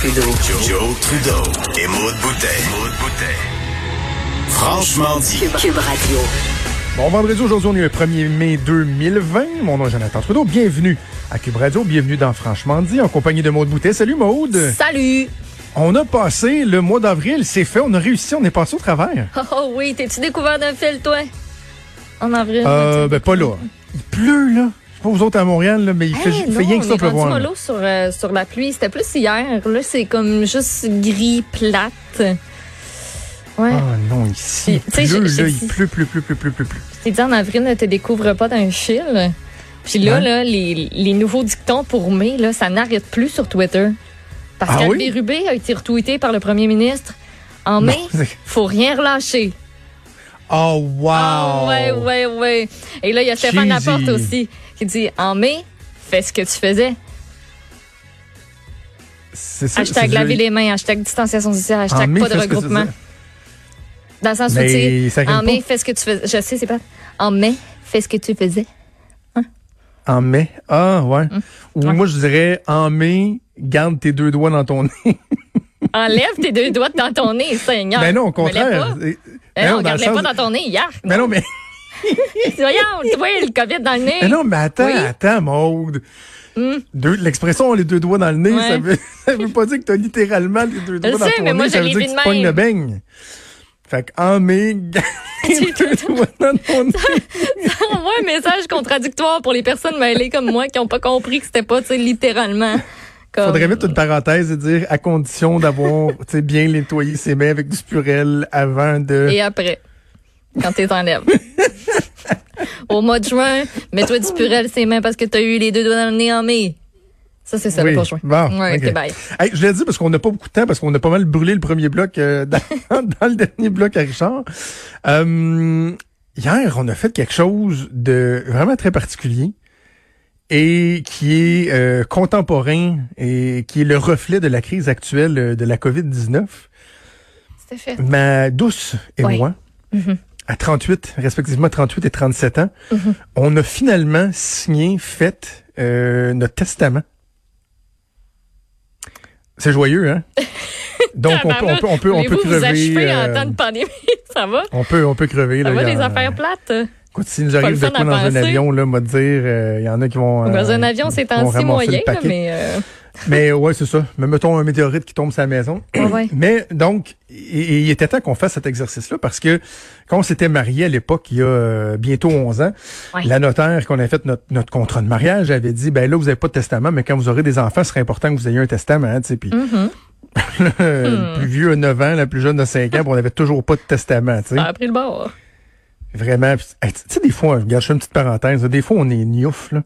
Trudeau. Joe, Trudeau et Maude Boutet. Franchement dit. Cube, Cube Radio. Bon vendredi, aujourd'hui, on est le 1er mai 2020. Mon nom est Jonathan Trudeau. Bienvenue à Cube Radio. Bienvenue dans Franchement dit, en compagnie de Maude Boutet. Salut Maude. Salut! On a passé le mois d'avril. C'est fait. On a réussi. On est passé au travers. Oh, oh oui, t'es-tu découvert d'un fil, toi? En avril? Euh, ben, pas là. Il pleut, là. Pas vous autres à Montréal, là, mais il fait, Hey, il fait non, rien que ça pleuvoir. sur, euh, sur la pluie. C'était plus hier. Là, c'est comme juste gris, plate. Ouais. Ah non, ici, il pleut, là. Il pleut, pleut, pleut, pleut, pleut, pleut. Je t'ai dit en avril, ne te découvre pas d'un fil. Puis là, Ouais. là les, les nouveaux dictons pour mai, là, ça n'arrête plus sur Twitter. Pascal Ah oui? Bérubé a été retweeté par le premier ministre. En mai, faut rien relâcher. Oh, wow. Ah, ouais, ouais, ouais. Et là, il y a Stéphane. Laporte aussi qui dit En mai, fais ce que tu faisais. Ça, Hashtag laver les mains, hashtag distanciation sociale, En hashtag mai, pas de regroupement. Dans le sens où, Mais tu sais, en mai, pas. fais ce que tu faisais. Je sais, c'est pas. En mai, fais ce que tu faisais. En mai. Ah, ouais. Ou Mm. Ouais. moi, je dirais, en mai, garde tes deux doigts dans ton nez. Enlève tes deux doigts dans ton nez, Seigneur. Mais non, au contraire. Eh non, non, dans le garde-les pas dans ton nez, hier. Mais non, mais, Voyons, tu vois, le COVID dans le nez. mais non, mais attends, Oui. attends, Maude. Deux- L'expression les deux doigts dans le nez, Ouais. ça, veut, ça veut pas dire que t'as littéralement les deux doigts Je dans sais, ton mais nez. moi, je ça veut dire que tu pognes le beigne. Fait que, en mai, tes deux doigts dans ton nez. Envoie un message contradictoire pour les personnes mêlées comme moi qui n'ont pas compris que c'était pas, tu sais, littéralement. Comme... Faudrait mettre une parenthèse et dire à condition d'avoir, tu bien nettoyé ses mains avec du spurel avant de. Et après, quand t'es enlèves. Au mois de juin, mets-toi du purel ses mains parce que t'as eu les deux doigts dans le nez en mai. Ça, c'est ça, Oui. le prochain. Bon, ouais, ok. ok, bye. Hey, je l'ai dit parce qu'on n'a pas beaucoup de temps, parce qu'on a pas mal brûlé le premier bloc euh, dans, dans le dernier bloc à Richard. Euh, hier, on a fait quelque chose de vraiment très particulier et qui est euh, contemporain et qui est le reflet de la crise actuelle de la COVID-19. C'était fait. Ma douce et Ouais. moi, Mhm. À 38, respectivement 38 et 37 ans, Mhm. on a finalement signé, fait euh, notre testament. C'est joyeux, hein? Donc, on peut, on peut, on peut, on peut Voulez-vous vous achever crever. en euh, temps de pandémie? ça va? on peut, on peut crever. Ça là, va, les affaires plates? Écoute, s'il nous arrive de quoi dans un avion, là, m'a dire, euh, il y en a qui vont. Dans euh, un avion, c'est en si moyen, là, mais... euh, Mais ouais, c'est ça. Mais mettons un météorite qui tombe sur la maison. Ouais, ouais. Mais donc, il était temps qu'on fasse cet exercice-là parce que quand on s'était marié à l'époque, il y a euh, bientôt 11 ans, Ouais. la notaire qu'on a fait notre, notre contrat de mariage avait dit, ben là, vous n'avez pas de testament, mais quand vous aurez des enfants, ce serait important que vous ayez un testament. hein, tu sais. Puis mhm. le plus vieux a 9 ans, la plus jeune a 5 ans, on n'avait toujours pas de testament. tu sais. Ça a pris le bord. Vraiment. Hey, tu sais, des fois, regarde, je fais une petite parenthèse, des fois, on est niouf, là.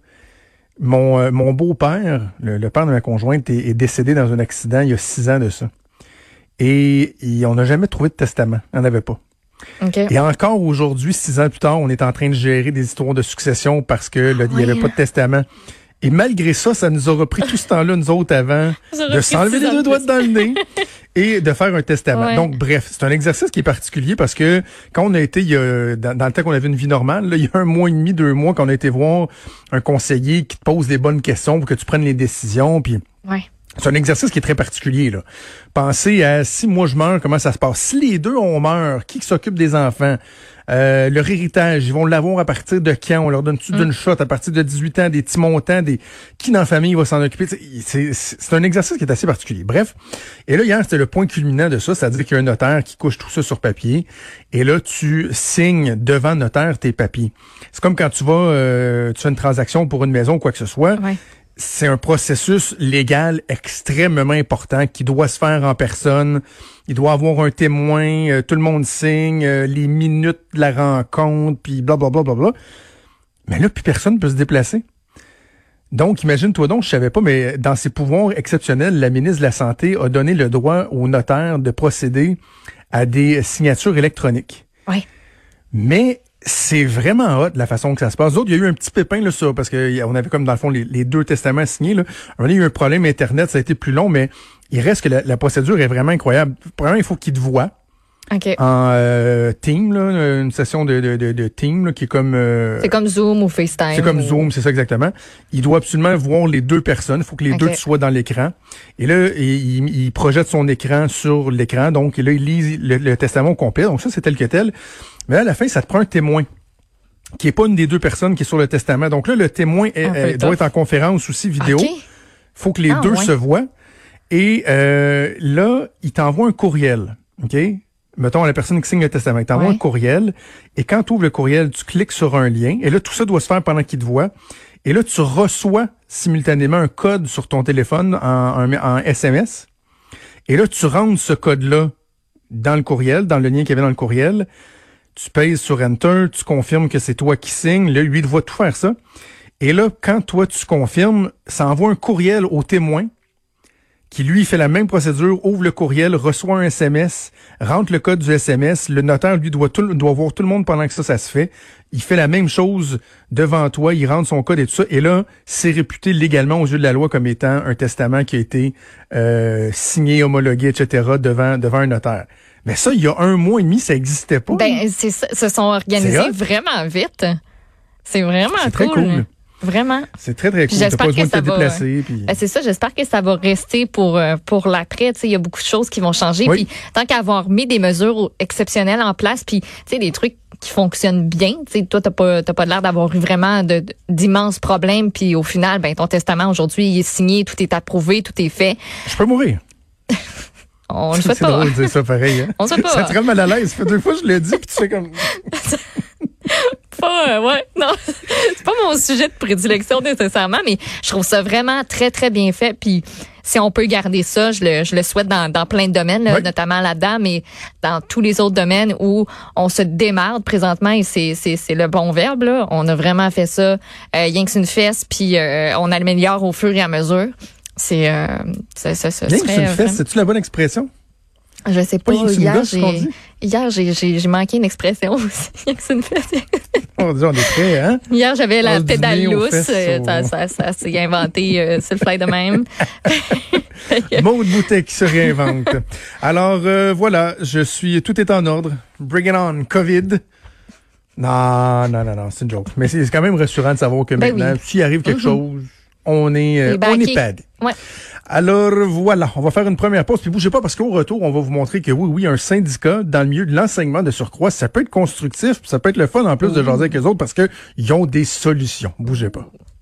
Mon, euh, mon beau-père, le, le père de ma conjointe, est, est décédé dans un accident il y a six ans de ça. Et, et on n'a jamais trouvé de testament. On n'en avait pas. Et encore aujourd'hui, six ans plus tard, on est en train de gérer des histoires de succession parce que là, il n'y avait pas de testament. Et malgré ça, ça nous a repris tout ce temps-là, nous autres, avant, de s'enlever les deux de doigts dans le nez et de faire un testament. Ouais. Donc, bref, c'est un exercice qui est particulier parce que quand on a été, il y a- dans, dans le temps qu'on avait une vie normale, là, il y a un mois et demi, deux mois, qu'on a été voir un conseiller qui te pose des bonnes questions pour que tu prennes les décisions, puis Ouais. c'est un exercice qui est très particulier. Là. Pensez à si moi je meurs, comment ça se passe? Si les deux on meurt, qui s'occupe des enfants? Euh, leur héritage, ils vont l'avoir à partir de quand? On leur donne-tu d'une shot à partir de 18 ans, des petits montants, des qui dans la famille va s'en occuper? C'est c'est- c'est un exercice qui est assez particulier. Bref. Et là, hier, c'était le point culminant de ça, c'est-à-dire qu'il y a un notaire qui couche tout ça sur papier. Et là, tu signes devant le notaire tes papiers. C'est comme quand tu vas, euh, tu fais une transaction pour une maison ou quoi que ce soit. Ouais. C'est un processus légal extrêmement important qui doit se faire en personne. Il doit avoir un témoin, euh, tout le monde signe, euh, les minutes de la rencontre, puis blablabla. Bla, bla, bla, Mais là, plus personne peut se déplacer. Donc, imagine-toi donc, je savais pas, mais dans ses pouvoirs exceptionnels, la ministre de la Santé a donné le droit au notaire de procéder à des signatures électroniques. Oui. Mais c'est vraiment hot la façon que ça se passe. D'autres, il y a eu un petit pépin là ça parce que on avait comme dans le fond les, deux testaments signés là. il y a eu un problème internet, ça a été plus long, mais il reste que la, procédure est vraiment incroyable. Premièrement, il faut qu'il te voit. Okay. En euh, team, là, une session de, de, de, team là, qui est comme... Euh, c'est comme Zoom ou FaceTime. C'est comme Zoom, c'est ça exactement. Il doit absolument voir les deux personnes. Il faut que les deux soient dans l'écran. Et là, il, il, projette son écran sur l'écran. Donc là, il lit le, le testament complet. Donc ça, c'est tel que tel. Mais à la fin, ça te prend un témoin qui est pas une des deux personnes qui est sur le testament. Donc là, le témoin est, doit être en conférence aussi vidéo. Il faut que les ah, deux se voient. Et euh, là, il t'envoie un courriel. OK? Mettons la personne qui signe le testament. Il t'envoie un courriel. Et quand tu ouvres le courriel, tu cliques sur un lien. Et là, tout ça doit se faire pendant qu'il te voit. Et là, tu reçois simultanément un code sur ton téléphone en, en SMS. Et là, tu rentres ce code-là dans le courriel, dans le lien qu'il y avait dans le courriel tu payes sur Enter, tu confirmes que c'est toi qui signes, là, lui, il doit tout faire ça. Et là, quand toi, tu confirmes, ça envoie un courriel au témoin qui, lui, fait la même procédure, ouvre le courriel, reçoit un SMS, rentre le code du SMS. Le notaire, lui, doit, tout, doit voir tout le monde pendant que ça, ça se fait. Il fait la même chose devant toi, il rentre son code et tout ça. Et là, c'est réputé légalement aux yeux de la loi comme étant un testament qui a été euh, signé, homologué, etc., devant, devant un notaire. Mais ça, il y a un mois et demi, ça n'existait pas. Ben, c'est se sont organisés vraiment vite. C'est vraiment cool. Très cool. Vraiment. C'est très, très cool. J'espère que ça va. Puis... Ben, c'est ça, j'espère que ça va rester pour, euh, pour l'après. Il y a beaucoup de choses qui vont changer. Puis, tant qu'avoir mis des mesures exceptionnelles en place, puis, tu des trucs qui fonctionnent bien. sais, toi, t'as pas, pas l'air d'avoir eu vraiment d'immenses problèmes. Puis, au final, ben, ton testament aujourd'hui, il est signé, tout est approuvé, tout est fait. Je peux mourir. On le fait pas. C'est drôle de dire ça pareil. Hein? On le pas. Ça te rend mal à l'aise. Ça fait deux fois je l'ai dit, puis tu fais comme... pas, euh, ouais, non, c'est pas mon sujet de prédilection nécessairement, mais je trouve ça vraiment très, très bien fait. Puis si on peut garder ça, je le, je le souhaite dans, dans plein de domaines, notamment là-dedans, mais dans tous les autres domaines où on se démarre présentement, et c'est, c'est, c'est le bon verbe, là. On a vraiment fait ça, euh, rien que une fesse, puis euh, on améliore au fur et à mesure. C'est euh, ça, ça, ça Bien que une fesse, c'est-tu la bonne expression? Je sais pas. hier, j'ai, hier, j'ai, j'ai, manqué une expression aussi. une on dit, on est prêt, hein? Hier, j'avais la pédale lousse. Euh, ça, ça, ça, s'est inventé euh, sur le fly de même. Maude Boutet qui se réinvente. Alors, euh, voilà, je suis, tout est en ordre. Bring it on, COVID. Non, non, non, non, c'est une joke. Mais c'est quand même rassurant de savoir que ben maintenant, s'il arrive quelque mm-hmm. chose, on est, euh, on est pad. Ouais. Alors voilà, on va faire une première pause. Puis bougez pas parce qu'au retour, on va vous montrer que oui, oui, un syndicat dans le milieu de l'enseignement de surcroît, ça peut être constructif, ça peut être le fun en plus de jaser avec les autres parce qu'ils ont des solutions. Bougez pas.